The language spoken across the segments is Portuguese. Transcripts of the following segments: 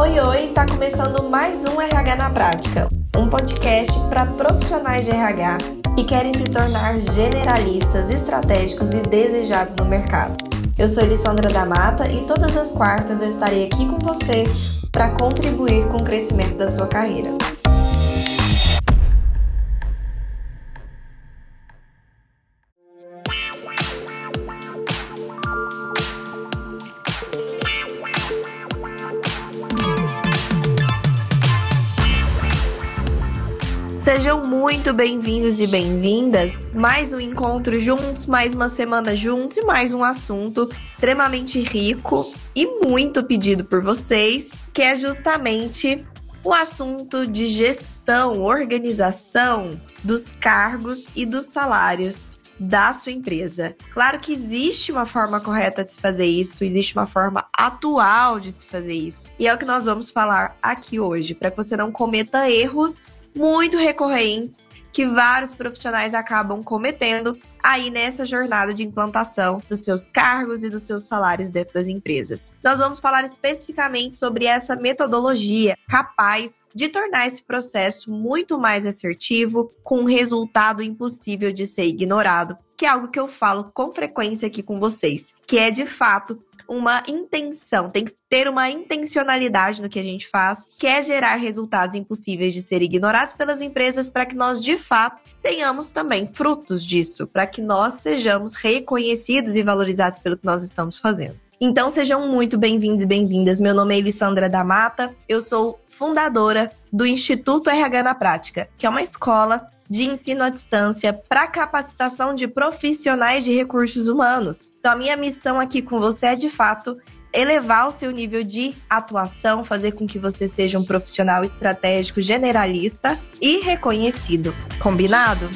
Oi, oi, tá começando mais um RH na Prática, um podcast para profissionais de RH que querem se tornar generalistas, estratégicos e desejados no mercado. Eu sou Elissandra da Mata e todas as quartas eu estarei aqui com você para contribuir com o crescimento da sua carreira. Muito bem-vindos e bem-vindas. Mais um encontro juntos, mais uma semana juntos e mais um assunto extremamente rico e muito pedido por vocês, que é justamente o assunto de gestão, organização dos cargos e dos salários da sua empresa. Claro que existe uma forma correta de se fazer isso, existe uma forma atual de se fazer isso. E é o que nós vamos falar aqui hoje, para que você não cometa erros muito recorrentes que vários profissionais acabam cometendo aí nessa jornada de implantação dos seus cargos e dos seus salários dentro das empresas. Nós vamos falar especificamente sobre essa metodologia capaz de tornar esse processo muito mais assertivo, com um resultado impossível de ser ignorado, que é algo que eu falo com frequência aqui com vocês, que é de fato uma intenção, tem que ter uma intencionalidade no que a gente faz, que é gerar resultados impossíveis de ser ignorados pelas empresas para que nós, de fato, tenhamos também frutos disso, para que nós sejamos reconhecidos e valorizados pelo que nós estamos fazendo. Então sejam muito bem-vindos e bem-vindas. Meu nome é Elissandra da Mata, eu sou fundadora do Instituto RH na Prática, que é uma escola de ensino à distância para capacitação de profissionais de recursos humanos. Então, a minha missão aqui com você é, de fato, elevar o seu nível de atuação, fazer com que você seja um profissional estratégico generalista e reconhecido. Combinado?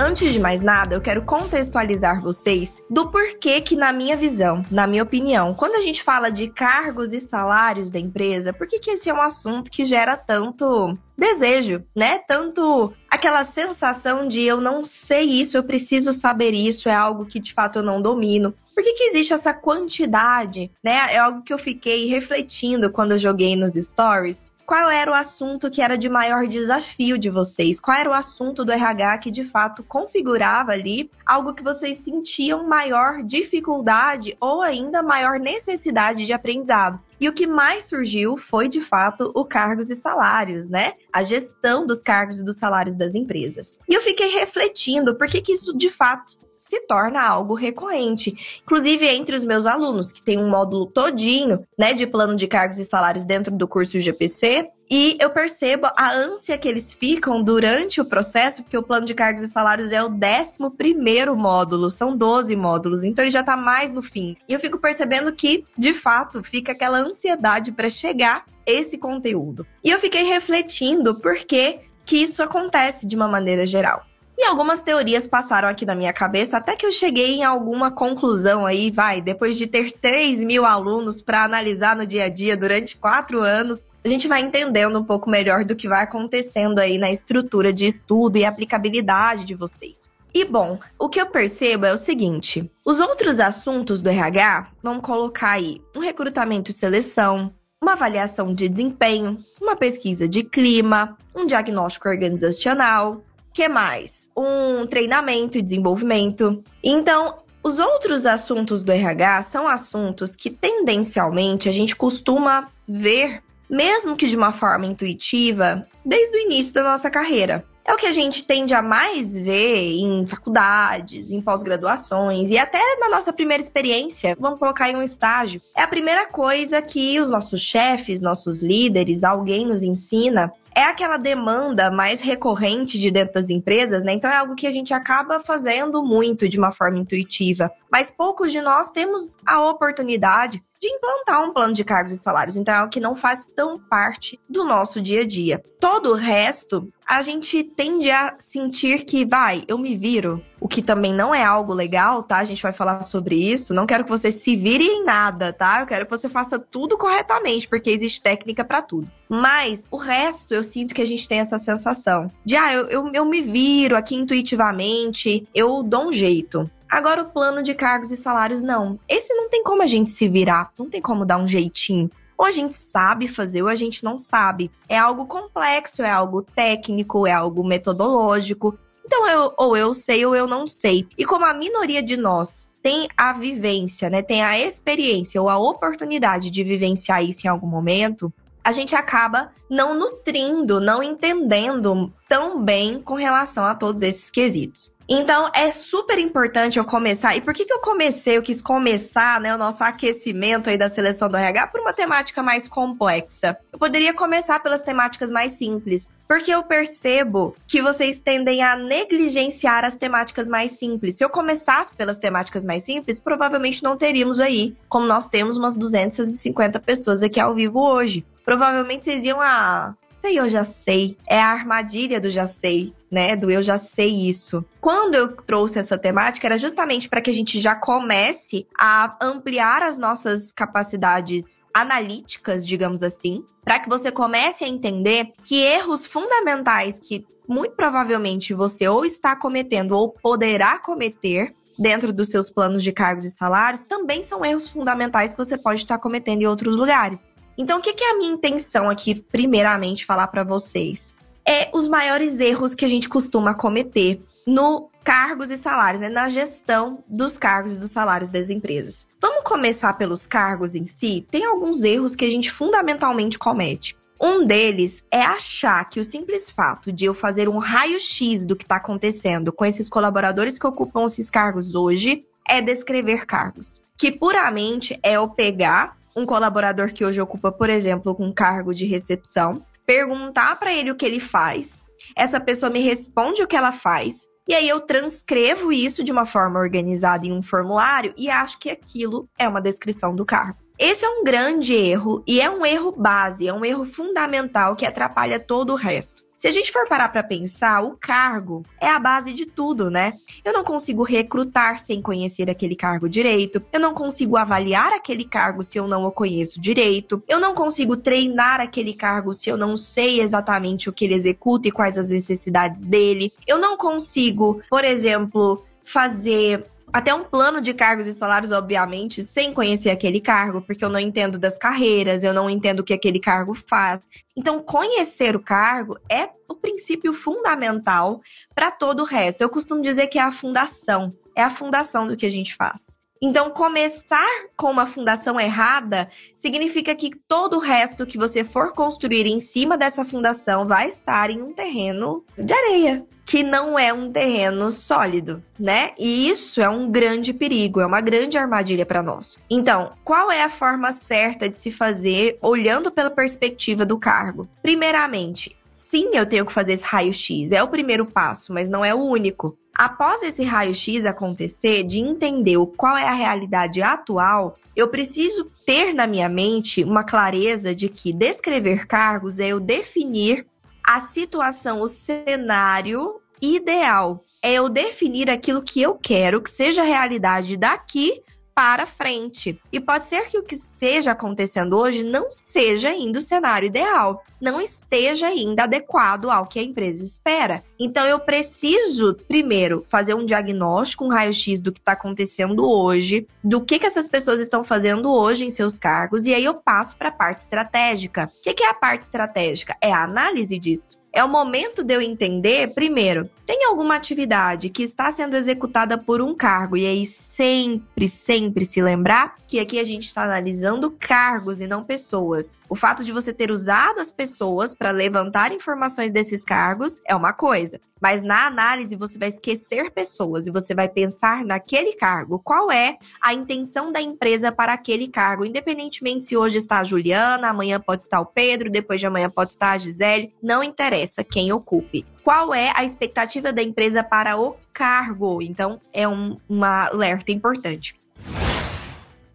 Antes de mais nada, eu quero contextualizar vocês do porquê que, na minha visão, na minha opinião, quando a gente fala de cargos e salários da empresa, por que, que esse é um assunto que gera tanto desejo, né? Tanto aquela sensação de eu não sei isso, eu preciso saber isso, é algo que de fato eu não domino. Por que, que existe essa quantidade, né? É algo que eu fiquei refletindo quando eu joguei nos stories qual era o assunto que era de maior desafio de vocês? Qual era o assunto do RH que de fato configurava ali algo que vocês sentiam maior dificuldade ou ainda maior necessidade de aprendizado? E o que mais surgiu foi, de fato, o cargos e salários, né? A gestão dos cargos e dos salários das empresas. E eu fiquei refletindo por que, que isso, de fato, se torna algo recorrente. Inclusive, entre os meus alunos, que tem um módulo todinho, né, de plano de cargos e salários dentro do curso GPC, e eu percebo a ânsia que eles ficam durante o processo, porque o plano de cargos e salários é o 11 primeiro módulo, são 12 módulos, então ele já está mais no fim. E eu fico percebendo que, de fato, fica aquela ansiedade para chegar esse conteúdo. E eu fiquei refletindo por que que isso acontece de uma maneira geral. E algumas teorias passaram aqui na minha cabeça, até que eu cheguei em alguma conclusão aí, vai, depois de ter 3 mil alunos para analisar no dia a dia durante quatro anos, a gente vai entendendo um pouco melhor do que vai acontecendo aí na estrutura de estudo e aplicabilidade de vocês. E bom, o que eu percebo é o seguinte: os outros assuntos do RH, vamos colocar aí um recrutamento e seleção, uma avaliação de desempenho, uma pesquisa de clima, um diagnóstico organizacional, que mais? Um treinamento e desenvolvimento. Então, os outros assuntos do RH são assuntos que tendencialmente a gente costuma ver, mesmo que de uma forma intuitiva, desde o início da nossa carreira. É o que a gente tende a mais ver em faculdades, em pós-graduações e até na nossa primeira experiência, vamos colocar em um estágio. É a primeira coisa que os nossos chefes, nossos líderes, alguém nos ensina é aquela demanda mais recorrente de dentro das empresas, né? Então é algo que a gente acaba fazendo muito de uma forma intuitiva. Mas poucos de nós temos a oportunidade de implantar um plano de cargos e salários. Então é algo que não faz tão parte do nosso dia a dia. Todo o resto, a gente tende a sentir que, vai, eu me viro. O que também não é algo legal, tá? A gente vai falar sobre isso. Não quero que você se vire em nada, tá? Eu quero que você faça tudo corretamente, porque existe técnica para tudo. Mas o resto, eu sinto que a gente tem essa sensação de, ah, eu, eu, eu me viro aqui intuitivamente, eu dou um jeito. Agora, o plano de cargos e salários, não. Esse não tem como a gente se virar, não tem como dar um jeitinho. Ou a gente sabe fazer ou a gente não sabe. É algo complexo, é algo técnico, é algo metodológico. Então, eu, ou eu sei ou eu não sei. E como a minoria de nós tem a vivência, né, tem a experiência ou a oportunidade de vivenciar isso em algum momento, a gente acaba não nutrindo, não entendendo tão bem com relação a todos esses quesitos. Então, é super importante eu começar. E por que, que eu comecei? Eu quis começar né, o nosso aquecimento aí da seleção do RH por uma temática mais complexa. Eu poderia começar pelas temáticas mais simples. Porque eu percebo que vocês tendem a negligenciar as temáticas mais simples. Se eu começasse pelas temáticas mais simples, provavelmente não teríamos aí, como nós temos umas 250 pessoas aqui ao vivo hoje. Provavelmente vocês iam a. Sei, eu já sei. É a armadilha do já sei né, do eu já sei isso. Quando eu trouxe essa temática era justamente para que a gente já comece a ampliar as nossas capacidades analíticas, digamos assim, para que você comece a entender que erros fundamentais que muito provavelmente você ou está cometendo ou poderá cometer dentro dos seus planos de cargos e salários também são erros fundamentais que você pode estar cometendo em outros lugares. Então, o que é a minha intenção aqui, primeiramente, falar para vocês? é os maiores erros que a gente costuma cometer no cargos e salários, né, na gestão dos cargos e dos salários das empresas. Vamos começar pelos cargos em si? Tem alguns erros que a gente fundamentalmente comete. Um deles é achar que o simples fato de eu fazer um raio-x do que está acontecendo com esses colaboradores que ocupam esses cargos hoje é descrever cargos. Que puramente é eu pegar um colaborador que hoje ocupa, por exemplo, um cargo de recepção, perguntar para ele o que ele faz, essa pessoa me responde o que ela faz, e aí eu transcrevo isso de uma forma organizada em um formulário e acho que aquilo é uma descrição do cargo. Esse é um grande erro e é um erro base, é um erro fundamental que atrapalha todo o resto. Se a gente for parar para pensar, o cargo é a base de tudo, né? Eu não consigo recrutar sem conhecer aquele cargo direito, eu não consigo avaliar aquele cargo se eu não o conheço direito, eu não consigo treinar aquele cargo se eu não sei exatamente o que ele executa e quais as necessidades dele, eu não consigo, por exemplo, fazer até um plano de cargos e salários, obviamente, sem conhecer aquele cargo, porque eu não entendo das carreiras, eu não entendo o que aquele cargo faz. Então, conhecer o cargo é o princípio fundamental para todo o resto. Eu costumo dizer que é a fundação, é a fundação do que a gente faz. Então, começar com uma fundação errada significa que todo o resto que você for construir em cima dessa fundação vai estar em um terreno de areia, que não é um terreno sólido, né? E isso é um grande perigo, é uma grande armadilha para nós. Então, qual é a forma certa de se fazer olhando pela perspectiva do cargo? Primeiramente, sim, eu tenho que fazer esse raio-x, é o primeiro passo, mas não é o único. Após esse raio-x acontecer, de entender qual é a realidade atual, eu preciso ter na minha mente uma clareza de que descrever cargos é eu definir a situação, o cenário ideal. É eu definir aquilo que eu quero que seja realidade daqui para frente. E pode ser que o que esteja acontecendo hoje não seja ainda o cenário ideal, não esteja ainda adequado ao que a empresa espera. Então eu preciso, primeiro, fazer um diagnóstico, um raio-x do que está acontecendo hoje, do que, que essas pessoas estão fazendo hoje em seus cargos, e aí eu passo para a parte estratégica. O que, que é a parte estratégica? É a análise disso. É o momento de eu entender, primeiro, tem alguma atividade que está sendo executada por um cargo, e aí sempre, sempre se lembrar que aqui a gente está analisando cargos e não pessoas. O fato de você ter usado as pessoas para levantar informações desses cargos é uma coisa. Mas na análise você vai esquecer pessoas e você vai pensar naquele cargo. Qual é a intenção da empresa para aquele cargo? Independentemente se hoje está a Juliana, amanhã pode estar o Pedro, depois de amanhã pode estar a Gisele, não interessa quem ocupe. Qual é a expectativa da empresa para o cargo? Então, é um, uma alerta importante.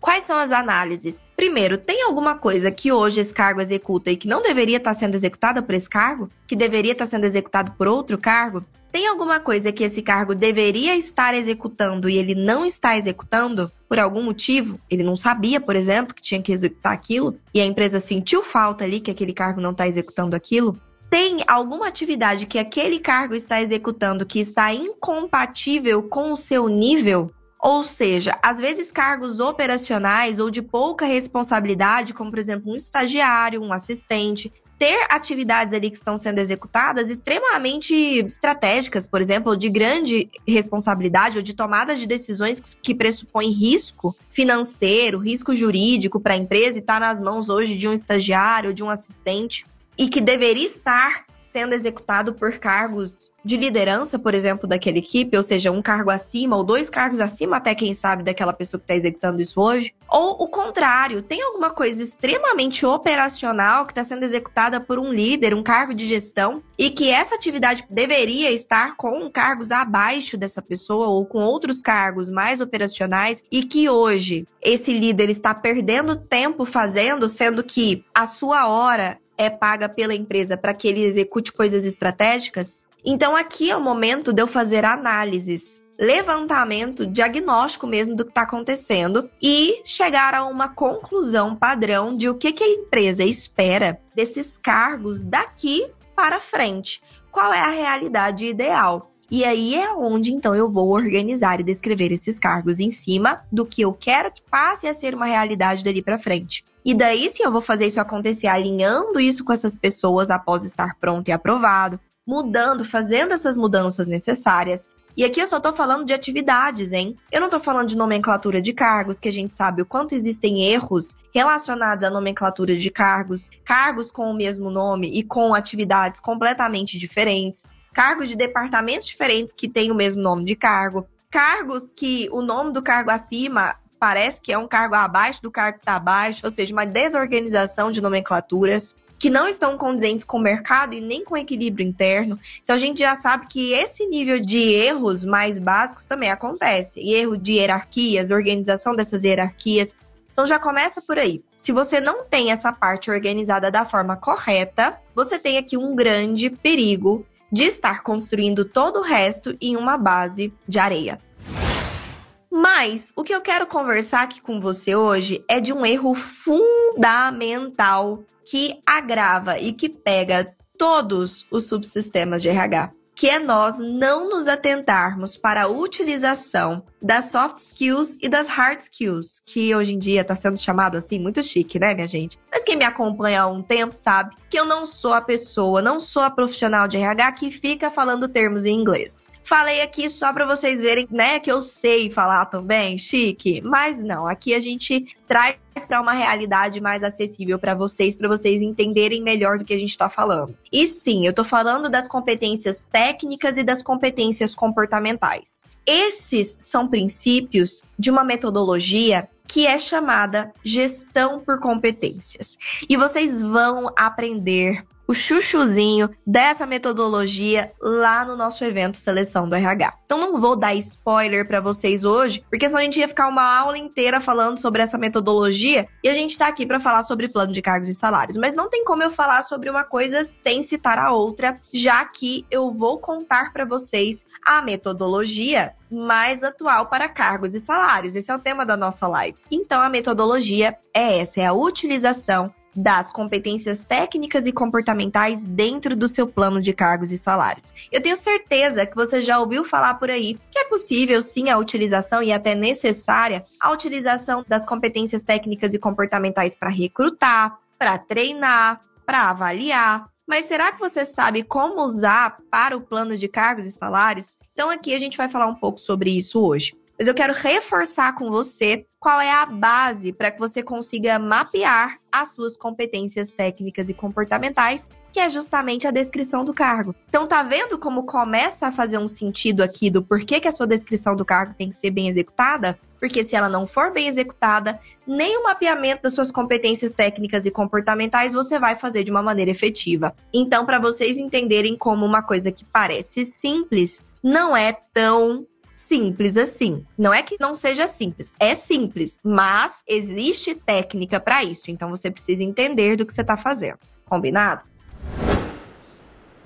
Quais são as análises? Primeiro, tem alguma coisa que hoje esse cargo executa e que não deveria estar sendo executada por esse cargo? Que deveria estar sendo executado por outro cargo? Tem alguma coisa que esse cargo deveria estar executando e ele não está executando por algum motivo? Ele não sabia, por exemplo, que tinha que executar aquilo e a empresa sentiu falta ali que aquele cargo não está executando aquilo? Tem alguma atividade que aquele cargo está executando que está incompatível com o seu nível? Ou seja, às vezes cargos operacionais ou de pouca responsabilidade, como por exemplo um estagiário, um assistente, ter atividades ali que estão sendo executadas extremamente estratégicas, por exemplo, de grande responsabilidade ou de tomada de decisões que pressupõem risco financeiro, risco jurídico para a empresa e está nas mãos hoje de um estagiário de um assistente e que deveria estar sendo executado por cargos de liderança, por exemplo, daquela equipe, ou seja, um cargo acima ou dois cargos acima, até quem sabe, daquela pessoa que está executando isso hoje. Ou o contrário, tem alguma coisa extremamente operacional que está sendo executada por um líder, um cargo de gestão, e que essa atividade deveria estar com cargos abaixo dessa pessoa ou com outros cargos mais operacionais, e que hoje esse líder está perdendo tempo fazendo, sendo que a sua hora é paga pela empresa para que ele execute coisas estratégicas, então aqui é o momento de eu fazer análises, levantamento, diagnóstico mesmo do que está acontecendo e chegar a uma conclusão padrão de o que, que a empresa espera desses cargos daqui para frente. Qual é a realidade ideal? E aí é onde então eu vou organizar e descrever esses cargos em cima do que eu quero que passe a ser uma realidade dali para frente. E daí sim eu vou fazer isso acontecer alinhando isso com essas pessoas após estar pronto e aprovado, mudando, fazendo essas mudanças necessárias. E aqui eu só tô falando de atividades, hein? Eu não tô falando de nomenclatura de cargos, que a gente sabe o quanto existem erros relacionados à nomenclatura de cargos, cargos com o mesmo nome e com atividades completamente diferentes, cargos de departamentos diferentes que têm o mesmo nome de cargo, cargos que o nome do cargo acima parece que é um cargo abaixo do cargo que está abaixo, ou seja, uma desorganização de nomenclaturas que não estão condizentes com o mercado e nem com o equilíbrio interno. Então a gente já sabe que esse nível de erros mais básicos também acontece. Erro de hierarquias, organização dessas hierarquias. Então já começa por aí. Se você não tem essa parte organizada da forma correta, você tem aqui um grande perigo de estar construindo todo o resto em uma base de areia. Mas o que eu quero conversar aqui com você hoje é de um erro fundamental que agrava e que pega todos os subsistemas de RH, que é nós não nos atentarmos para a utilização das soft skills e das hard skills, que hoje em dia está sendo chamado assim, muito chique, né, minha gente? Mas quem me acompanha há um tempo sabe que eu não sou a pessoa, não sou a profissional de RH que fica falando termos em inglês. Falei aqui só para vocês verem, né, que eu sei falar também, chique, mas não, aqui a gente traz para uma realidade mais acessível para vocês, para vocês entenderem melhor do que a gente está falando. E sim, eu estou falando das competências técnicas e das competências comportamentais. Esses são princípios de uma metodologia que é chamada gestão por competências. E vocês vão aprender o chuchuzinho dessa metodologia lá no nosso evento Seleção do RH. Então não vou dar spoiler para vocês hoje, porque senão a gente ia ficar uma aula inteira falando sobre essa metodologia e a gente tá aqui para falar sobre plano de cargos e salários, mas não tem como eu falar sobre uma coisa sem citar a outra, já que eu vou contar para vocês a metodologia mais atual para cargos e salários. Esse é o tema da nossa live. Então a metodologia é essa, é a utilização das competências técnicas e comportamentais dentro do seu plano de cargos e salários. Eu tenho certeza que você já ouviu falar por aí que é possível sim a utilização e até necessária a utilização das competências técnicas e comportamentais para recrutar, para treinar, para avaliar. Mas será que você sabe como usar para o plano de cargos e salários? Então aqui a gente vai falar um pouco sobre isso hoje. Mas eu quero reforçar com você qual é a base para que você consiga mapear as suas competências técnicas e comportamentais, que é justamente a descrição do cargo. Então, tá vendo como começa a fazer um sentido aqui do porquê que a sua descrição do cargo tem que ser bem executada? Porque se ela não for bem executada, nem o mapeamento das suas competências técnicas e comportamentais você vai fazer de uma maneira efetiva. Então, para vocês entenderem como uma coisa que parece simples, não é tão simples assim. Não é que não seja simples, é simples, mas existe técnica para isso. Então você precisa entender do que você está fazendo. Combinado?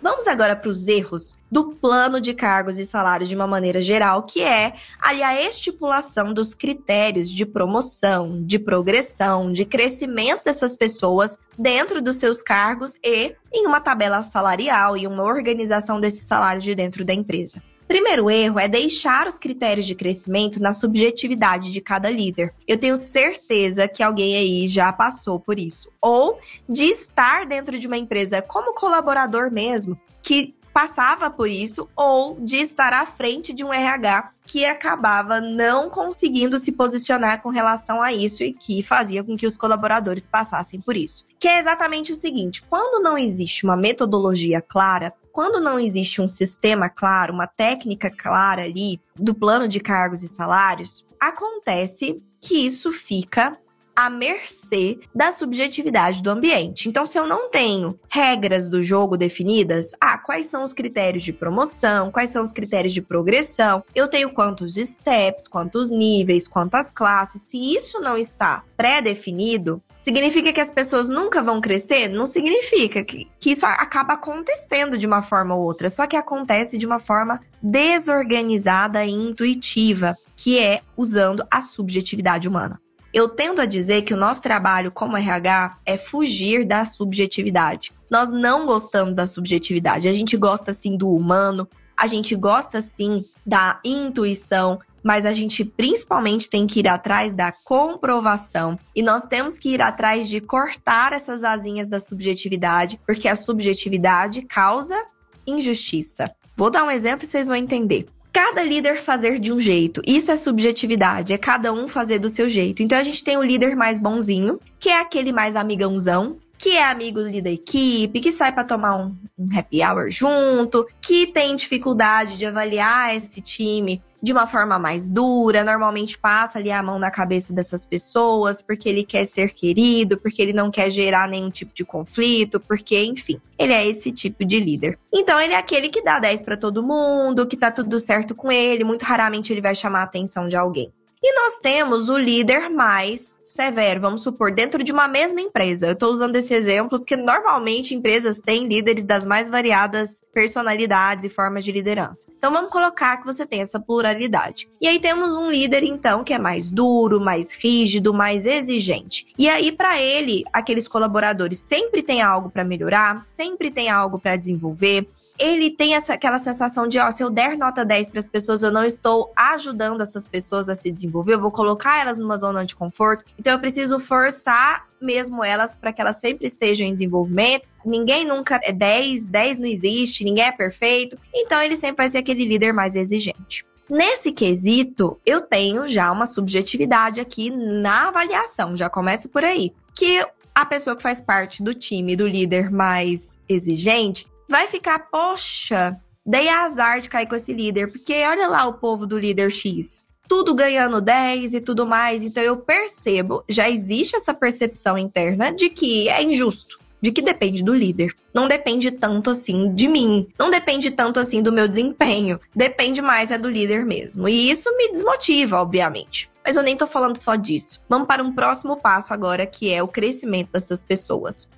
Vamos agora para os erros do plano de cargos e salários de uma maneira geral, que é ali a estipulação dos critérios de promoção, de progressão, de crescimento dessas pessoas dentro dos seus cargos e em uma tabela salarial e uma organização desses salários de dentro da empresa. Primeiro erro é deixar os critérios de crescimento na subjetividade de cada líder. Eu tenho certeza que alguém aí já passou por isso. Ou de estar dentro de uma empresa como colaborador mesmo, que passava por isso, ou de estar à frente de um RH que acabava não conseguindo se posicionar com relação a isso e que fazia com que os colaboradores passassem por isso. Que é exatamente o seguinte: quando não existe uma metodologia clara, quando não existe um sistema claro, uma técnica clara ali do plano de cargos e salários, acontece que isso fica à mercê da subjetividade do ambiente. Então, se eu não tenho regras do jogo definidas, ah, quais são os critérios de promoção, quais são os critérios de progressão, eu tenho quantos steps, quantos níveis, quantas classes, se isso não está pré-definido, Significa que as pessoas nunca vão crescer? Não significa que, que isso acaba acontecendo de uma forma ou outra, só que acontece de uma forma desorganizada e intuitiva, que é usando a subjetividade humana. Eu tendo a dizer que o nosso trabalho como RH é fugir da subjetividade. Nós não gostamos da subjetividade. A gente gosta sim do humano, a gente gosta sim da intuição, mas a gente principalmente tem que ir atrás da comprovação. E nós temos que ir atrás de cortar essas asinhas da subjetividade, porque a subjetividade causa injustiça. Vou dar um exemplo e vocês vão entender cada líder fazer de um jeito. Isso é subjetividade, é cada um fazer do seu jeito. Então a gente tem o líder mais bonzinho, que é aquele mais amigãozão, que é amigo ali da equipe, que sai para tomar um, um, happy hour junto, que tem dificuldade de avaliar esse time de uma forma mais dura, normalmente passa ali a mão na cabeça dessas pessoas, porque ele quer ser querido, porque ele não quer gerar nenhum tipo de conflito, porque, enfim, ele é esse tipo de líder. Então, ele é aquele que dá 10 para todo mundo, que tá tudo certo com ele, muito raramente ele vai chamar a atenção de alguém. E nós temos o líder mais severo, vamos supor, dentro de uma mesma empresa. Eu estou usando esse exemplo porque normalmente empresas têm líderes das mais variadas personalidades e formas de liderança. Então vamos colocar que você tem essa pluralidade. E aí temos um líder então que é mais duro, mais rígido, mais exigente. E aí para ele, aqueles colaboradores sempre tem algo para melhorar, sempre tem algo para desenvolver, ele tem essa, aquela sensação de, ó, se eu der nota 10 para as pessoas, eu não estou ajudando essas pessoas a se desenvolver, eu vou colocar elas numa zona de conforto. Então eu preciso forçar mesmo elas para que elas sempre estejam em desenvolvimento. Ninguém nunca é 10, 10 não existe, ninguém é perfeito. Então ele sempre vai ser aquele líder mais exigente. Nesse quesito, eu tenho já uma subjetividade aqui na avaliação, já começa por aí. Que a pessoa que faz parte do time do líder mais exigente, vai ficar, poxa, dei azar de cair com esse líder, porque olha lá o povo do líder X. Tudo ganhando 10 e tudo mais. Então eu percebo, já existe essa percepção interna de que é injusto de que depende do líder. Não depende tanto assim de mim. Não depende tanto assim do meu desempenho. Depende mais é do líder mesmo. E isso me desmotiva, obviamente. Mas eu nem tô falando só disso. Vamos para um próximo passo agora, que é o crescimento dessas pessoas.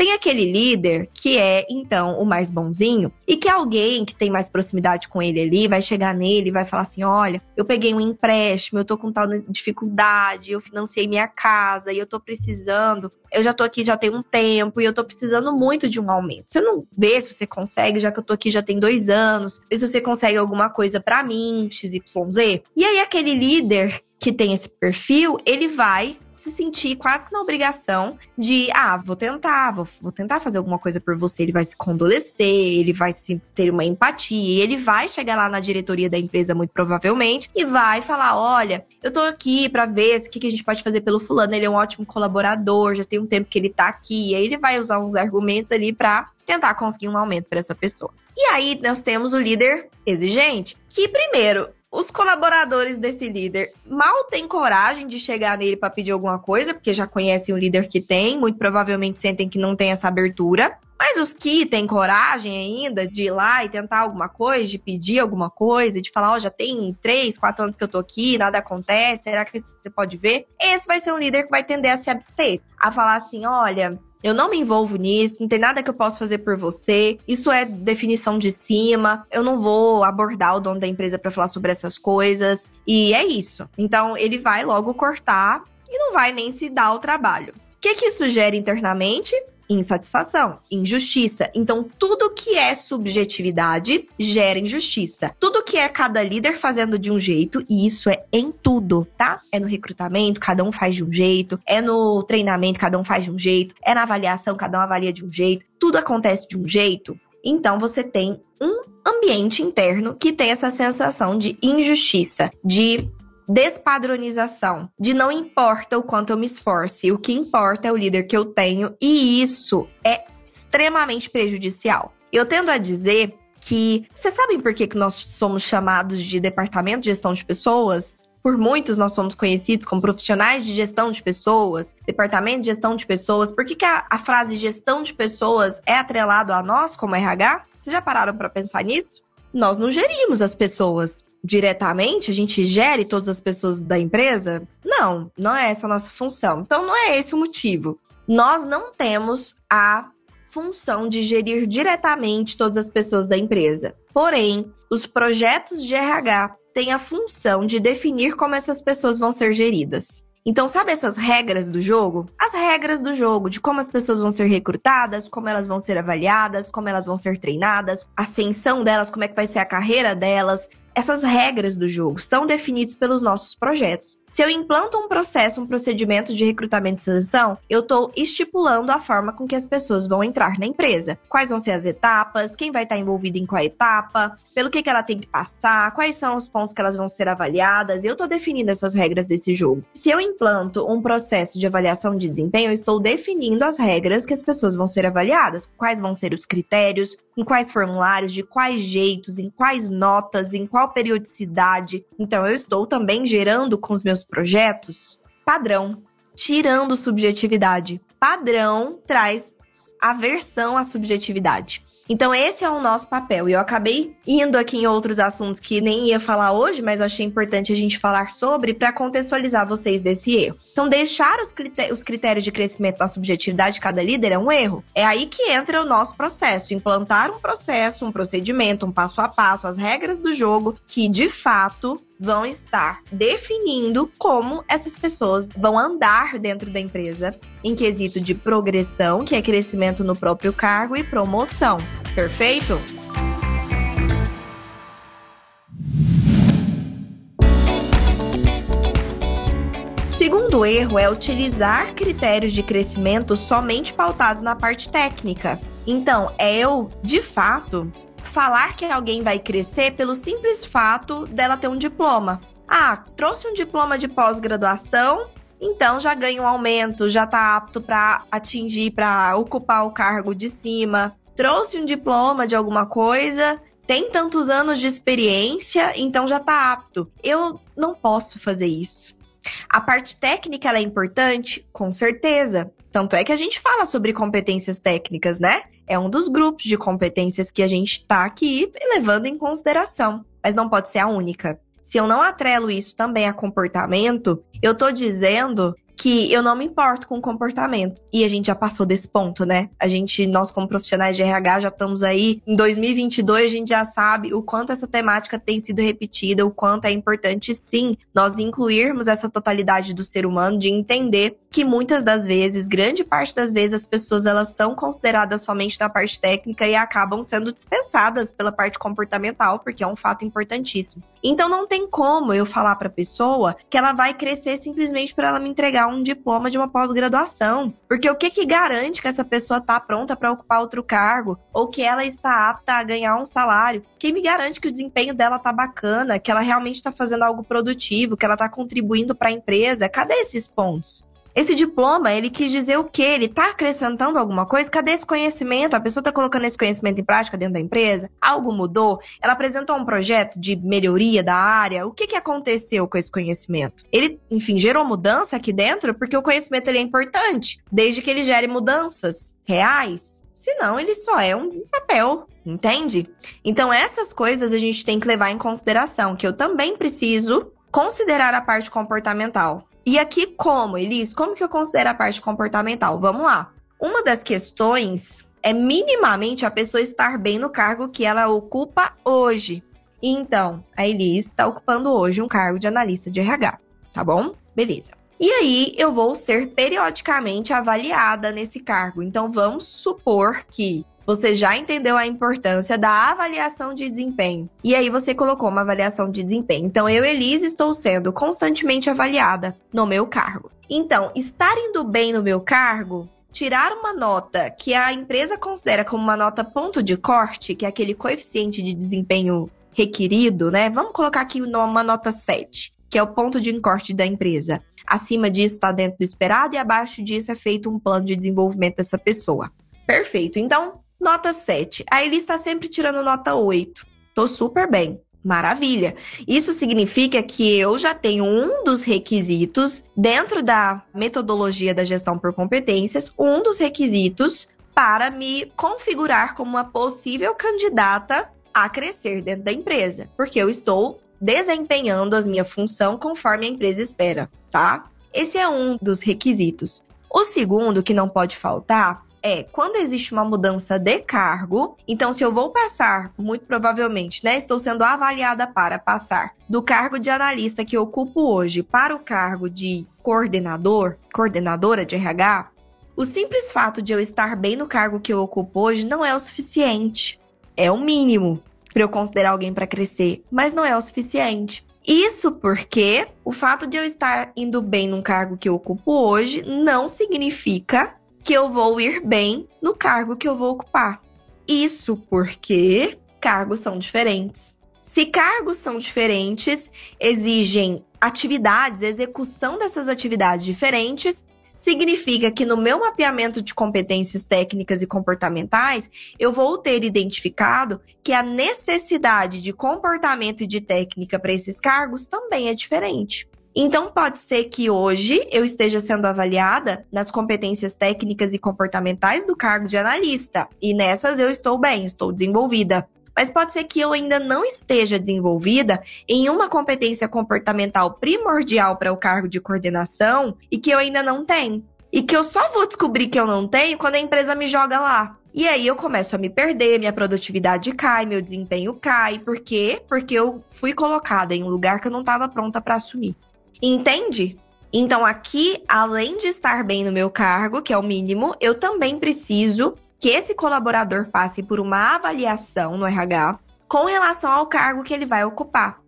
Tem aquele líder que é, então, o mais bonzinho e que alguém que tem mais proximidade com ele ali vai chegar nele e vai falar assim: olha, eu peguei um empréstimo, eu tô com tal dificuldade, eu financei minha casa e eu tô precisando. Eu já tô aqui já tem um tempo e eu tô precisando muito de um aumento. Você não vê se você consegue, já que eu tô aqui já tem dois anos, vê se você consegue alguma coisa para mim, XYZ. E aí, aquele líder que tem esse perfil, ele vai se sentir quase na obrigação de, ah, vou tentar, vou, vou tentar fazer alguma coisa por você. Ele vai se condolecer, ele vai se ter uma empatia, ele vai chegar lá na diretoria da empresa, muito provavelmente, e vai falar: olha, eu tô aqui para ver o que, que a gente pode fazer pelo fulano, ele é um ótimo colaborador, já tem um tempo que ele tá aqui. E aí ele vai usar uns argumentos ali para tentar conseguir um aumento para essa pessoa. E aí nós temos o líder exigente, que primeiro os colaboradores desse líder mal têm coragem de chegar nele para pedir alguma coisa, porque já conhecem o líder que tem, muito provavelmente sentem que não tem essa abertura. Mas os que têm coragem ainda de ir lá e tentar alguma coisa, de pedir alguma coisa, de falar, ó, oh, já tem três, quatro anos que eu tô aqui, nada acontece, será que você pode ver? Esse vai ser um líder que vai tender a se abster, a falar assim, olha, eu não me envolvo nisso, não tem nada que eu possa fazer por você. Isso é definição de cima. Eu não vou abordar o dono da empresa para falar sobre essas coisas. E é isso. Então ele vai logo cortar e não vai nem se dar o trabalho. O que, que isso gera internamente? Insatisfação, injustiça. Então, tudo que é subjetividade gera injustiça. Tudo que é cada líder fazendo de um jeito, e isso é em tudo, tá? É no recrutamento, cada um faz de um jeito, é no treinamento, cada um faz de um jeito, é na avaliação, cada um avalia de um jeito, tudo acontece de um jeito. Então, você tem um ambiente interno que tem essa sensação de injustiça, de despadronização, de não importa o quanto eu me esforce, o que importa é o líder que eu tenho, e isso é extremamente prejudicial. Eu tendo a dizer que. Vocês sabem por que, que nós somos chamados de departamento de gestão de pessoas? Por muitos nós somos conhecidos como profissionais de gestão de pessoas, departamento de gestão de pessoas. Por que, que a, a frase gestão de pessoas é atrelado a nós como RH? Vocês já pararam para pensar nisso? Nós não gerimos as pessoas diretamente, a gente gere todas as pessoas da empresa? Não, não é essa a nossa função. Então não é esse o motivo. Nós não temos a função de gerir diretamente todas as pessoas da empresa. Porém, os projetos de RH têm a função de definir como essas pessoas vão ser geridas. Então, sabe essas regras do jogo? As regras do jogo, de como as pessoas vão ser recrutadas, como elas vão ser avaliadas, como elas vão ser treinadas, a ascensão delas, como é que vai ser a carreira delas, essas regras do jogo são definidas pelos nossos projetos. Se eu implanto um processo, um procedimento de recrutamento e seleção, eu estou estipulando a forma com que as pessoas vão entrar na empresa. Quais vão ser as etapas, quem vai estar envolvido em qual etapa, pelo que, que ela tem que passar, quais são os pontos que elas vão ser avaliadas. Eu estou definindo essas regras desse jogo. Se eu implanto um processo de avaliação de desempenho, eu estou definindo as regras que as pessoas vão ser avaliadas, quais vão ser os critérios, em quais formulários, de quais jeitos, em quais notas, em qual periodicidade. Então, eu estou também gerando com os meus projetos padrão, tirando subjetividade. Padrão traz aversão à subjetividade. Então, esse é o nosso papel. E eu acabei indo aqui em outros assuntos que nem ia falar hoje, mas achei importante a gente falar sobre para contextualizar vocês desse erro. Então, deixar os, os critérios de crescimento da subjetividade de cada líder é um erro. É aí que entra o nosso processo. Implantar um processo, um procedimento, um passo a passo, as regras do jogo que, de fato, vão estar definindo como essas pessoas vão andar dentro da empresa em quesito de progressão, que é crescimento no próprio cargo, e promoção. Perfeito? Segundo erro é utilizar critérios de crescimento somente pautados na parte técnica. Então, é eu, de fato, falar que alguém vai crescer pelo simples fato dela ter um diploma. Ah, trouxe um diploma de pós-graduação, então já ganha um aumento, já está apto para atingir, para ocupar o cargo de cima. Trouxe um diploma de alguma coisa, tem tantos anos de experiência, então já está apto. Eu não posso fazer isso. A parte técnica é importante? Com certeza. Tanto é que a gente fala sobre competências técnicas, né? É um dos grupos de competências que a gente está aqui levando em consideração, mas não pode ser a única. Se eu não atrelo isso também a comportamento, eu estou dizendo que eu não me importo com o comportamento. E a gente já passou desse ponto, né? A gente, nós como profissionais de RH já estamos aí em 2022, a gente já sabe o quanto essa temática tem sido repetida, o quanto é importante sim nós incluirmos essa totalidade do ser humano de entender que muitas das vezes, grande parte das vezes as pessoas elas são consideradas somente na parte técnica e acabam sendo dispensadas pela parte comportamental, porque é um fato importantíssimo. Então não tem como eu falar para a pessoa que ela vai crescer simplesmente para ela me entregar um diploma de uma pós-graduação, porque o que que garante que essa pessoa tá pronta para ocupar outro cargo ou que ela está apta a ganhar um salário? Quem me garante que o desempenho dela tá bacana, que ela realmente está fazendo algo produtivo, que ela tá contribuindo para a empresa? Cadê esses pontos? Esse diploma, ele quis dizer o quê? Ele está acrescentando alguma coisa? Cadê esse conhecimento? A pessoa está colocando esse conhecimento em prática dentro da empresa? Algo mudou? Ela apresentou um projeto de melhoria da área? O que, que aconteceu com esse conhecimento? Ele, enfim, gerou mudança aqui dentro porque o conhecimento ele é importante, desde que ele gere mudanças reais. Senão, ele só é um papel, entende? Então, essas coisas a gente tem que levar em consideração, que eu também preciso considerar a parte comportamental. E aqui como, Elis? Como que eu considero a parte comportamental? Vamos lá. Uma das questões é minimamente a pessoa estar bem no cargo que ela ocupa hoje. Então, a Elis está ocupando hoje um cargo de analista de RH, tá bom? Beleza. E aí eu vou ser periodicamente avaliada nesse cargo. Então vamos supor que você já entendeu a importância da avaliação de desempenho. E aí você colocou uma avaliação de desempenho. Então eu, Elise, estou sendo constantemente avaliada no meu cargo. Então, estar indo bem no meu cargo tirar uma nota que a empresa considera como uma nota ponto de corte, que é aquele coeficiente de desempenho requerido, né? Vamos colocar aqui uma nota 7, que é o ponto de corte da empresa. Acima disso está dentro do esperado e abaixo disso é feito um plano de desenvolvimento dessa pessoa. Perfeito. Então, nota 7. A Eli está sempre tirando nota 8. Tô super bem. Maravilha. Isso significa que eu já tenho um dos requisitos dentro da metodologia da gestão por competências, um dos requisitos para me configurar como uma possível candidata a crescer dentro da empresa, porque eu estou desempenhando a minha função conforme a empresa espera, tá? Esse é um dos requisitos. O segundo que não pode faltar é quando existe uma mudança de cargo. Então, se eu vou passar, muito provavelmente, né? Estou sendo avaliada para passar do cargo de analista que ocupo hoje para o cargo de coordenador, coordenadora de RH. O simples fato de eu estar bem no cargo que eu ocupo hoje não é o suficiente. É o mínimo para eu considerar alguém para crescer, mas não é o suficiente. Isso porque o fato de eu estar indo bem num cargo que eu ocupo hoje não significa que eu vou ir bem no cargo que eu vou ocupar. Isso porque cargos são diferentes. Se cargos são diferentes, exigem atividades, execução dessas atividades diferentes, significa que no meu mapeamento de competências técnicas e comportamentais, eu vou ter identificado que a necessidade de comportamento e de técnica para esses cargos também é diferente. Então, pode ser que hoje eu esteja sendo avaliada nas competências técnicas e comportamentais do cargo de analista. E nessas eu estou bem, estou desenvolvida. Mas pode ser que eu ainda não esteja desenvolvida em uma competência comportamental primordial para o cargo de coordenação e que eu ainda não tenho. E que eu só vou descobrir que eu não tenho quando a empresa me joga lá. E aí eu começo a me perder, minha produtividade cai, meu desempenho cai. Por quê? Porque eu fui colocada em um lugar que eu não estava pronta para assumir. Entende? Então, aqui, além de estar bem no meu cargo, que é o mínimo, eu também preciso que esse colaborador passe por uma avaliação no RH com relação ao cargo que ele vai ocupar.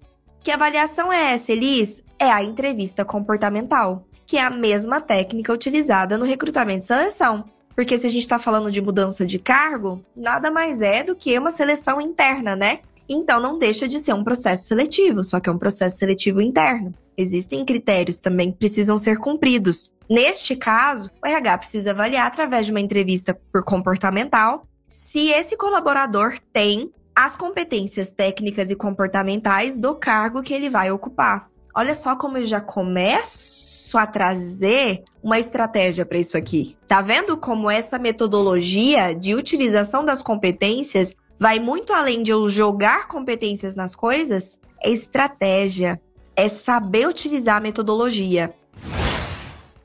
Que avaliação é essa, Elis? É a entrevista comportamental, que é a mesma técnica utilizada no recrutamento e seleção. Porque se a gente está falando de mudança de cargo, nada mais é do que uma seleção interna, né? Então não deixa de ser um processo seletivo, só que é um processo seletivo interno. Existem critérios também que precisam ser cumpridos. Neste caso, o RH precisa avaliar através de uma entrevista por comportamental se esse colaborador tem as competências técnicas e comportamentais do cargo que ele vai ocupar. Olha só como eu já começo a trazer uma estratégia para isso aqui. Tá vendo como essa metodologia de utilização das competências vai muito além de eu jogar competências nas coisas? É estratégia, é saber utilizar a metodologia.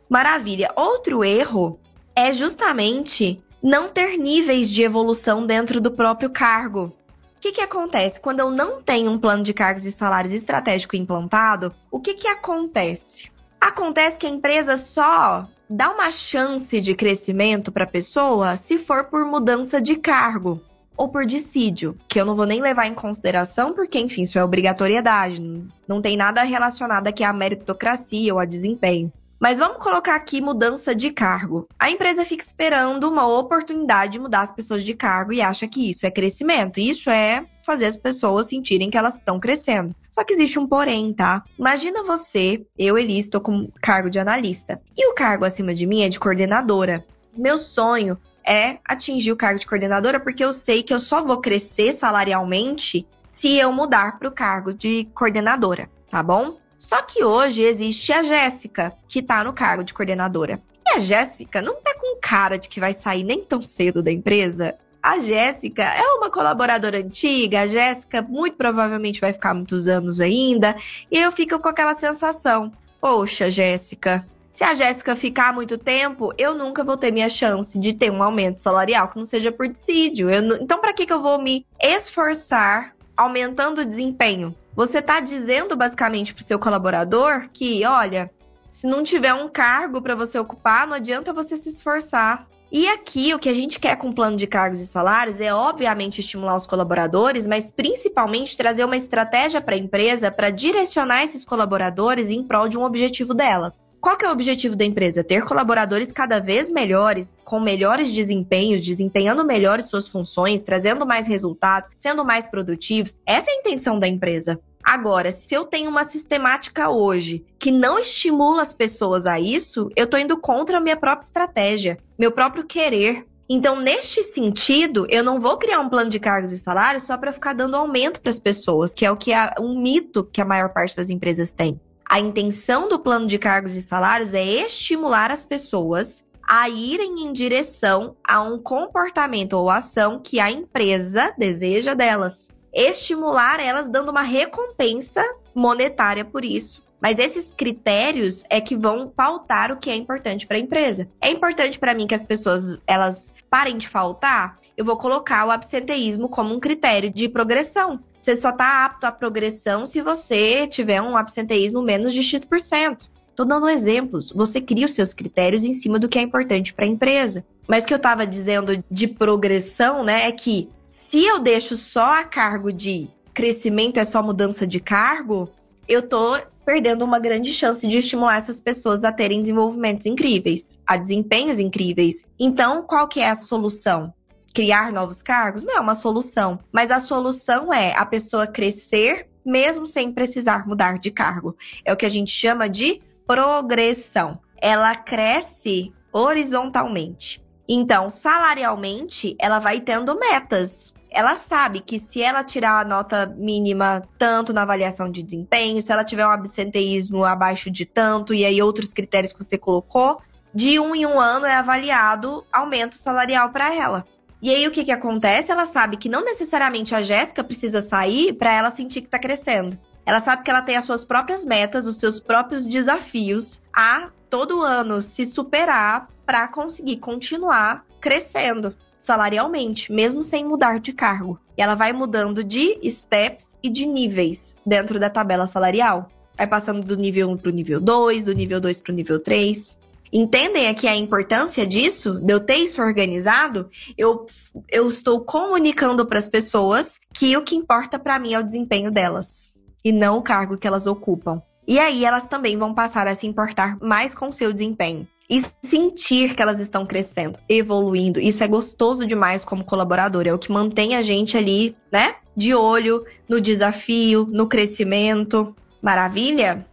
Maravilha. Outro erro é justamente não ter níveis de evolução dentro do próprio cargo. O que, que acontece? Quando eu não tenho um plano de cargos e salários estratégico implantado, o que, que acontece? Acontece que a empresa só dá uma chance de crescimento para a pessoa se for por mudança de cargo ou por dissídio, que eu não vou nem levar em consideração, porque, enfim, isso é obrigatoriedade, não tem nada relacionado aqui à meritocracia ou a desempenho. Mas vamos colocar aqui mudança de cargo. A empresa fica esperando uma oportunidade de mudar as pessoas de cargo e acha que isso é crescimento. Isso é fazer as pessoas sentirem que elas estão crescendo. Só que existe um porém, tá? Imagina você, eu, Elis, estou com cargo de analista. E o cargo acima de mim é de coordenadora. Meu sonho é atingir o cargo de coordenadora, porque eu sei que eu só vou crescer salarialmente se eu mudar para o cargo de coordenadora, tá bom? Só que hoje existe a Jéssica, que tá no cargo de coordenadora. E a Jéssica não tá com cara de que vai sair nem tão cedo da empresa. A Jéssica é uma colaboradora antiga, a Jéssica muito provavelmente vai ficar muitos anos ainda, e eu fico com aquela sensação: poxa, Jéssica, se a Jéssica ficar muito tempo, eu nunca vou ter minha chance de ter um aumento salarial que não seja por dissídio. Então, para que, que eu vou me esforçar aumentando o desempenho? Você está dizendo basicamente para o seu colaborador que, olha, Se não tiver um cargo para você ocupar, não adianta você se esforçar. E aqui, o que a gente quer com o plano de cargos e salários é, obviamente, estimular os colaboradores, mas principalmente trazer uma estratégia para a empresa para direcionar esses colaboradores em prol de um objetivo dela. Qual que é o objetivo da empresa? Ter colaboradores cada vez melhores, com melhores desempenhos, desempenhando melhores suas funções, trazendo mais resultados, sendo mais produtivos. Essa é a intenção da empresa. Agora, se eu tenho uma sistemática hoje que não estimula as pessoas a isso, eu estou indo contra a minha própria estratégia, meu próprio querer. Então, neste sentido, eu não vou criar um plano de cargos e salários só para ficar dando aumento para as pessoas, que é o que é um mito que a maior parte das empresas tem. A intenção do plano de cargos e salários é estimular as pessoas a irem em direção a um comportamento ou ação que a empresa deseja delas estimular elas dando uma recompensa monetária por isso. Mas esses critérios é que vão pautar o que é importante para a empresa. É importante para mim que as pessoas elas parem de faltar. Eu vou colocar o absenteísmo como um critério de progressão. Você só está apto à progressão se você tiver um absenteísmo menos de X%. Tô dando exemplos. Você cria os seus critérios em cima do que é importante para a empresa. Mas o que eu estava dizendo de progressão, né, é que se eu deixo só a cargo de crescimento, é só mudança de cargo, eu tô perdendo uma grande chance de estimular essas pessoas a terem desenvolvimentos incríveis, a desempenhos incríveis. Então, qual que é a solução? Criar novos cargos? Não é uma solução, mas a solução é a pessoa crescer mesmo sem precisar mudar de cargo. É o que a gente chama de progressão. Ela cresce horizontalmente. Então, salarialmente, ela vai tendo metas. Ela sabe que se ela tirar a nota mínima tanto na avaliação de desempenho, se ela tiver um absenteísmo abaixo de tanto, e aí outros critérios que você colocou, de um em um ano é avaliado aumento salarial para ela. E aí o que, que acontece? Ela sabe que não necessariamente a Jéssica precisa sair para ela sentir que está crescendo. Ela sabe que ela tem as suas próprias metas, os seus próprios desafios a todo ano se superar para conseguir continuar crescendo salarialmente, mesmo sem mudar de cargo. E ela vai mudando de steps e de níveis dentro da tabela salarial. Vai passando do nível 1 para o nível 2, do nível 2 para o nível 3. Entendem aqui a importância disso, de eu ter isso organizado? Eu, eu estou comunicando para as pessoas que o que importa para mim é o desempenho delas e não o cargo que elas ocupam. E aí elas também vão passar a se importar mais com seu desempenho e sentir que elas estão crescendo, evoluindo. Isso é gostoso demais como colaborador, é o que mantém a gente ali, né? De olho no desafio, no crescimento. Maravilha?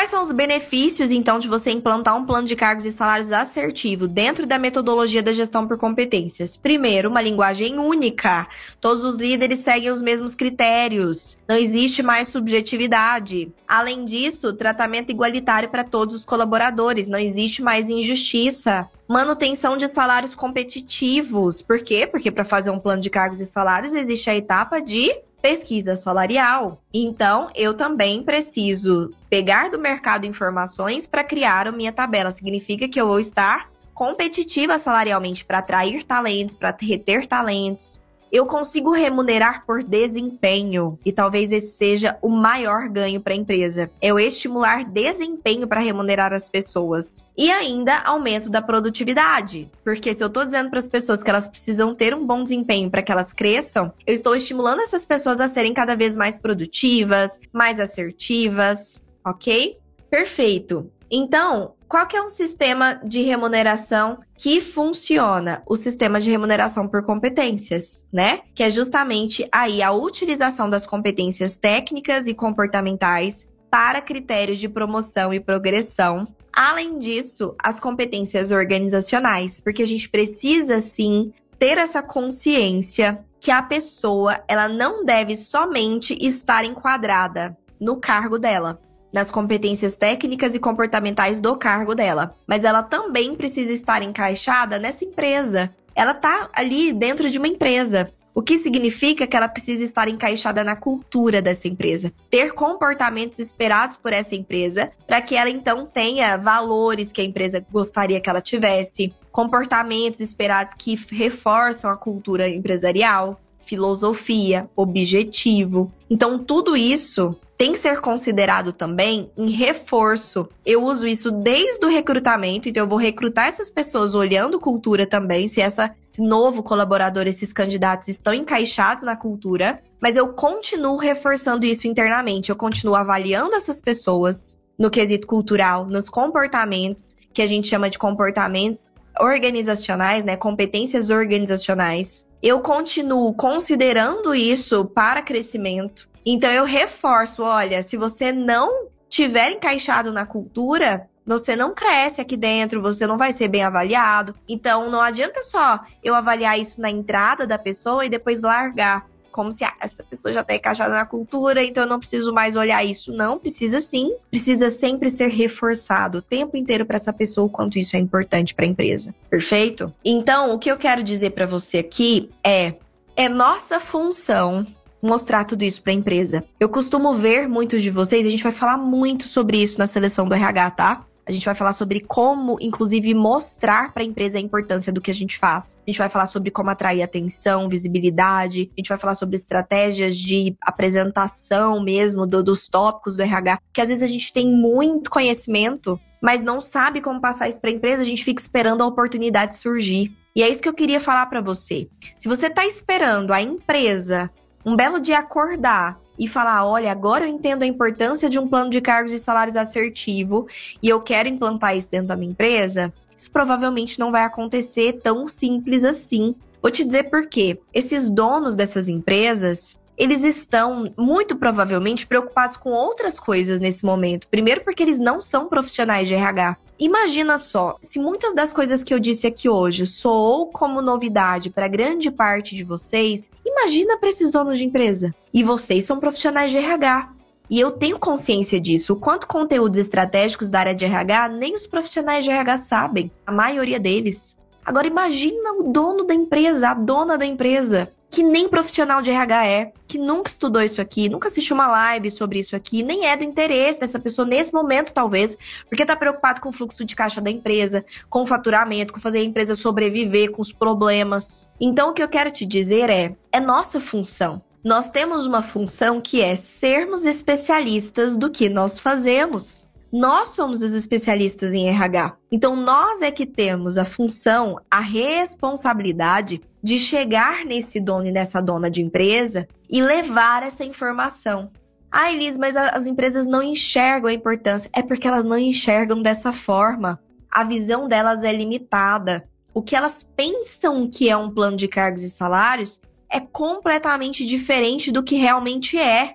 Quais são os benefícios, então, de você implantar um plano de cargos e salários assertivo dentro da metodologia da gestão por competências? Primeiro, uma linguagem única. Todos os líderes seguem os mesmos critérios. Não existe mais subjetividade. Além disso, tratamento igualitário para todos os colaboradores. Não existe mais injustiça manutenção de salários competitivos. Por quê? Porque para fazer um plano de cargos e salários existe a etapa de pesquisa salarial. Então, eu também preciso pegar do mercado informações para criar a minha tabela. Significa que eu vou estar competitiva salarialmente para atrair talentos, para reter talentos, eu consigo remunerar por desempenho. E talvez esse seja o maior ganho para a empresa. É o estimular desempenho para remunerar as pessoas. E ainda aumento da produtividade. Porque se eu estou dizendo para as pessoas que elas precisam ter um bom desempenho para que elas cresçam, eu estou estimulando essas pessoas a serem cada vez mais produtivas, mais assertivas, ok? Perfeito. Então, qual que é um sistema de remuneração que funciona? O sistema de remuneração por competências, né? Que é justamente aí a utilização das competências técnicas e comportamentais para critérios de promoção e progressão. Além disso, as competências organizacionais, porque a gente precisa sim ter essa consciência que a pessoa, ela não deve somente estar enquadrada no cargo dela, das competências técnicas e comportamentais do cargo dela, mas ela também precisa estar encaixada nessa empresa. Ela tá ali dentro de uma empresa. O que significa que ela precisa estar encaixada na cultura dessa empresa, ter comportamentos esperados por essa empresa, para que ela então tenha valores que a empresa gostaria que ela tivesse, comportamentos esperados que reforçam a cultura empresarial. Filosofia, objetivo. Então, tudo isso tem que ser considerado também em reforço. Eu uso isso desde o recrutamento, então eu vou recrutar essas pessoas olhando cultura também, se essa, esse novo colaborador, esses candidatos estão encaixados na cultura, mas eu continuo reforçando isso internamente, eu continuo avaliando essas pessoas no quesito cultural, nos comportamentos, que a gente chama de comportamentos organizacionais, né, competências organizacionais. Eu continuo considerando isso para crescimento. Então eu reforço, olha, se você não tiver encaixado na cultura, você não cresce aqui dentro, você não vai ser bem avaliado. Então não adianta só eu avaliar isso na entrada da pessoa e depois largar como se ah, essa pessoa já está encaixada na cultura, então eu não preciso mais olhar isso. Não, precisa sim. Precisa sempre ser reforçado o tempo inteiro para essa pessoa o quanto isso é importante para a empresa. Perfeito? Então, o que eu quero dizer para você aqui é é nossa função mostrar tudo isso para a empresa. Eu costumo ver muitos de vocês, a gente vai falar muito sobre isso na seleção do RH, tá? A gente vai falar sobre como, inclusive, mostrar para a empresa a importância do que a gente faz. A gente vai falar sobre como atrair atenção, visibilidade. A gente vai falar sobre estratégias de apresentação mesmo do, dos tópicos do RH. Que às vezes a gente tem muito conhecimento, mas não sabe como passar isso para a empresa. A gente fica esperando a oportunidade surgir. E é isso que eu queria falar para você. Se você está esperando a empresa um belo dia acordar e falar: olha, agora eu entendo a importância de um plano de cargos e salários assertivo e eu quero implantar isso dentro da minha empresa, isso provavelmente não vai acontecer tão simples assim. Vou te dizer por quê. Esses donos dessas empresas, eles estão muito provavelmente preocupados com outras coisas nesse momento. Primeiro, porque eles não são profissionais de RH. Imagina só, se muitas das coisas que eu disse aqui hoje soou como novidade para grande parte de vocês, imagina para esses donos de empresa. E vocês são profissionais de RH. E eu tenho consciência disso. O quanto conteúdos estratégicos da área de RH nem os profissionais de RH sabem, a maioria deles. Agora imagina o dono da empresa, a dona da empresa que nem profissional de RH é, que nunca estudou isso aqui, nunca assistiu uma live sobre isso aqui, nem é do interesse dessa pessoa nesse momento, talvez, porque tá preocupado com o fluxo de caixa da empresa, com o faturamento, com fazer a empresa sobreviver, com os problemas. Então, o que eu quero te dizer é: é nossa função. Nós temos uma função que é sermos especialistas do que nós fazemos. Nós somos os especialistas em RH. Então, nós é que temos a função, a responsabilidade de chegar nesse dono e nessa dona de empresa e levar essa informação. Ah, Elis, mas as empresas não enxergam a importância. É porque elas não enxergam dessa forma. A visão delas é limitada. O que elas pensam que é um plano de cargos e salários é completamente diferente do que realmente é.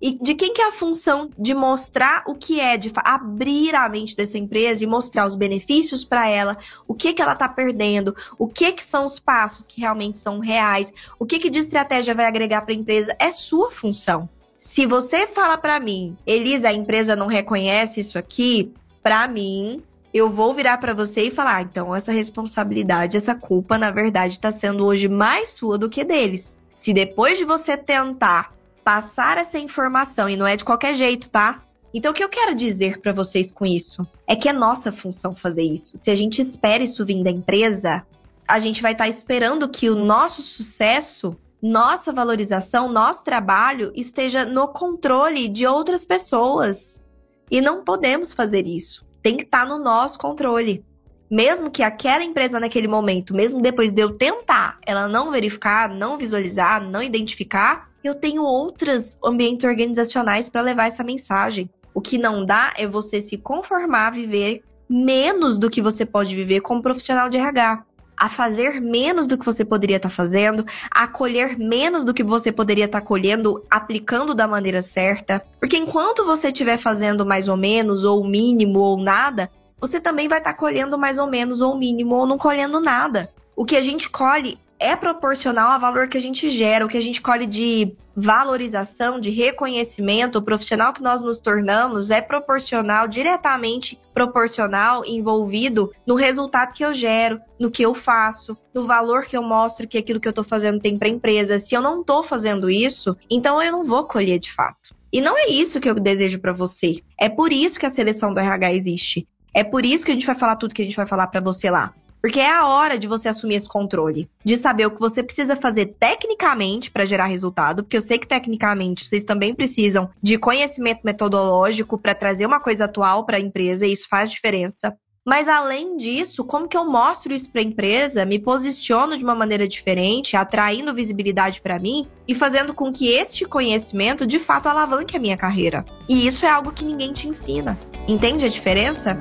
E de quem que é a função de mostrar o que é, de abrir a mente dessa empresa e mostrar os benefícios para ela, o que que ela está perdendo, o que que são os passos que realmente são reais, o que que de estratégia vai agregar para a empresa, é sua função. Se você fala para mim, Elisa, a empresa não reconhece isso aqui, para mim, eu vou virar para você e falar, ah, então essa responsabilidade, essa culpa, na verdade, está sendo hoje mais sua do que deles. Se depois de você tentar passar essa informação e não é de qualquer jeito, tá? Então, o que eu quero dizer para vocês com isso é que é nossa função fazer isso. Se a gente espera isso vir da empresa, a gente vai estar tá esperando que o nosso sucesso, nossa valorização, nosso trabalho esteja no controle de outras pessoas. E não podemos fazer isso. Tem que estar tá no nosso controle. Mesmo que aquela empresa naquele momento, mesmo depois de eu tentar, ela não verificar, não visualizar, não identificar, eu tenho outros ambientes organizacionais para levar essa mensagem. O que não dá é você se conformar a viver menos do que você pode viver como profissional de RH. A fazer menos do que você poderia estar tá fazendo, a colher menos do que você poderia estar tá colhendo, aplicando da maneira certa. Porque enquanto você estiver fazendo mais ou menos, ou mínimo, ou nada, você também vai estar tá colhendo mais ou menos, ou mínimo, ou não colhendo nada. O que a gente colhe é proporcional ao valor que a gente gera, o que a gente colhe de valorização, de reconhecimento, o profissional que nós nos tornamos é proporcional, diretamente proporcional, envolvido no resultado que eu gero, no que eu faço, no valor que eu mostro que aquilo que eu estou fazendo tem para a empresa. Se eu não estou fazendo isso, então eu não vou colher de fato. E não é isso que eu desejo para você. É por isso que a seleção do RH existe. É por isso que a gente vai falar tudo que a gente vai falar para você lá. Porque é a hora de você assumir esse controle, de saber o que você precisa fazer tecnicamente para gerar resultado, porque eu sei que tecnicamente vocês também precisam de conhecimento metodológico para trazer uma coisa atual para a empresa e isso faz diferença. Mas além disso, como que eu mostro isso para a empresa, me posiciono de uma maneira diferente, atraindo visibilidade para mim e fazendo com que este conhecimento de fato alavanque a minha carreira. E isso é algo que ninguém te ensina. Entende a diferença?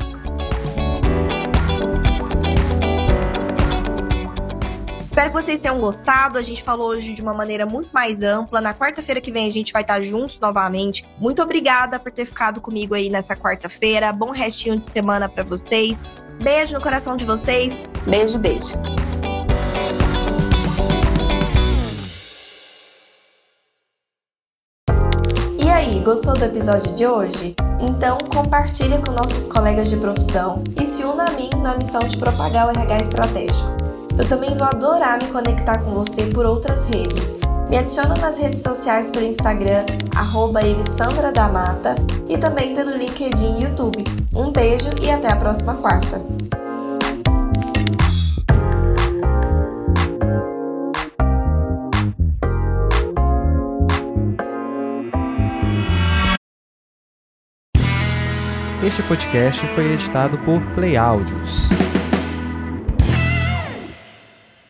Espero que vocês tenham gostado. A gente falou hoje de uma maneira muito mais ampla. Na quarta-feira que vem a gente vai estar juntos novamente. Muito obrigada por ter ficado comigo aí nessa quarta-feira. Bom restinho de semana para vocês. Beijo no coração de vocês. Beijo, beijo. E aí, gostou do episódio de hoje? Então compartilha com nossos colegas de profissão e se una a mim na missão de propagar o RH estratégico. Eu também vou adorar me conectar com você por outras redes. Me adiciona nas redes sociais pelo Instagram, arroba e também pelo LinkedIn e YouTube. Um beijo e até a próxima quarta! Este podcast foi editado por Play Áudios.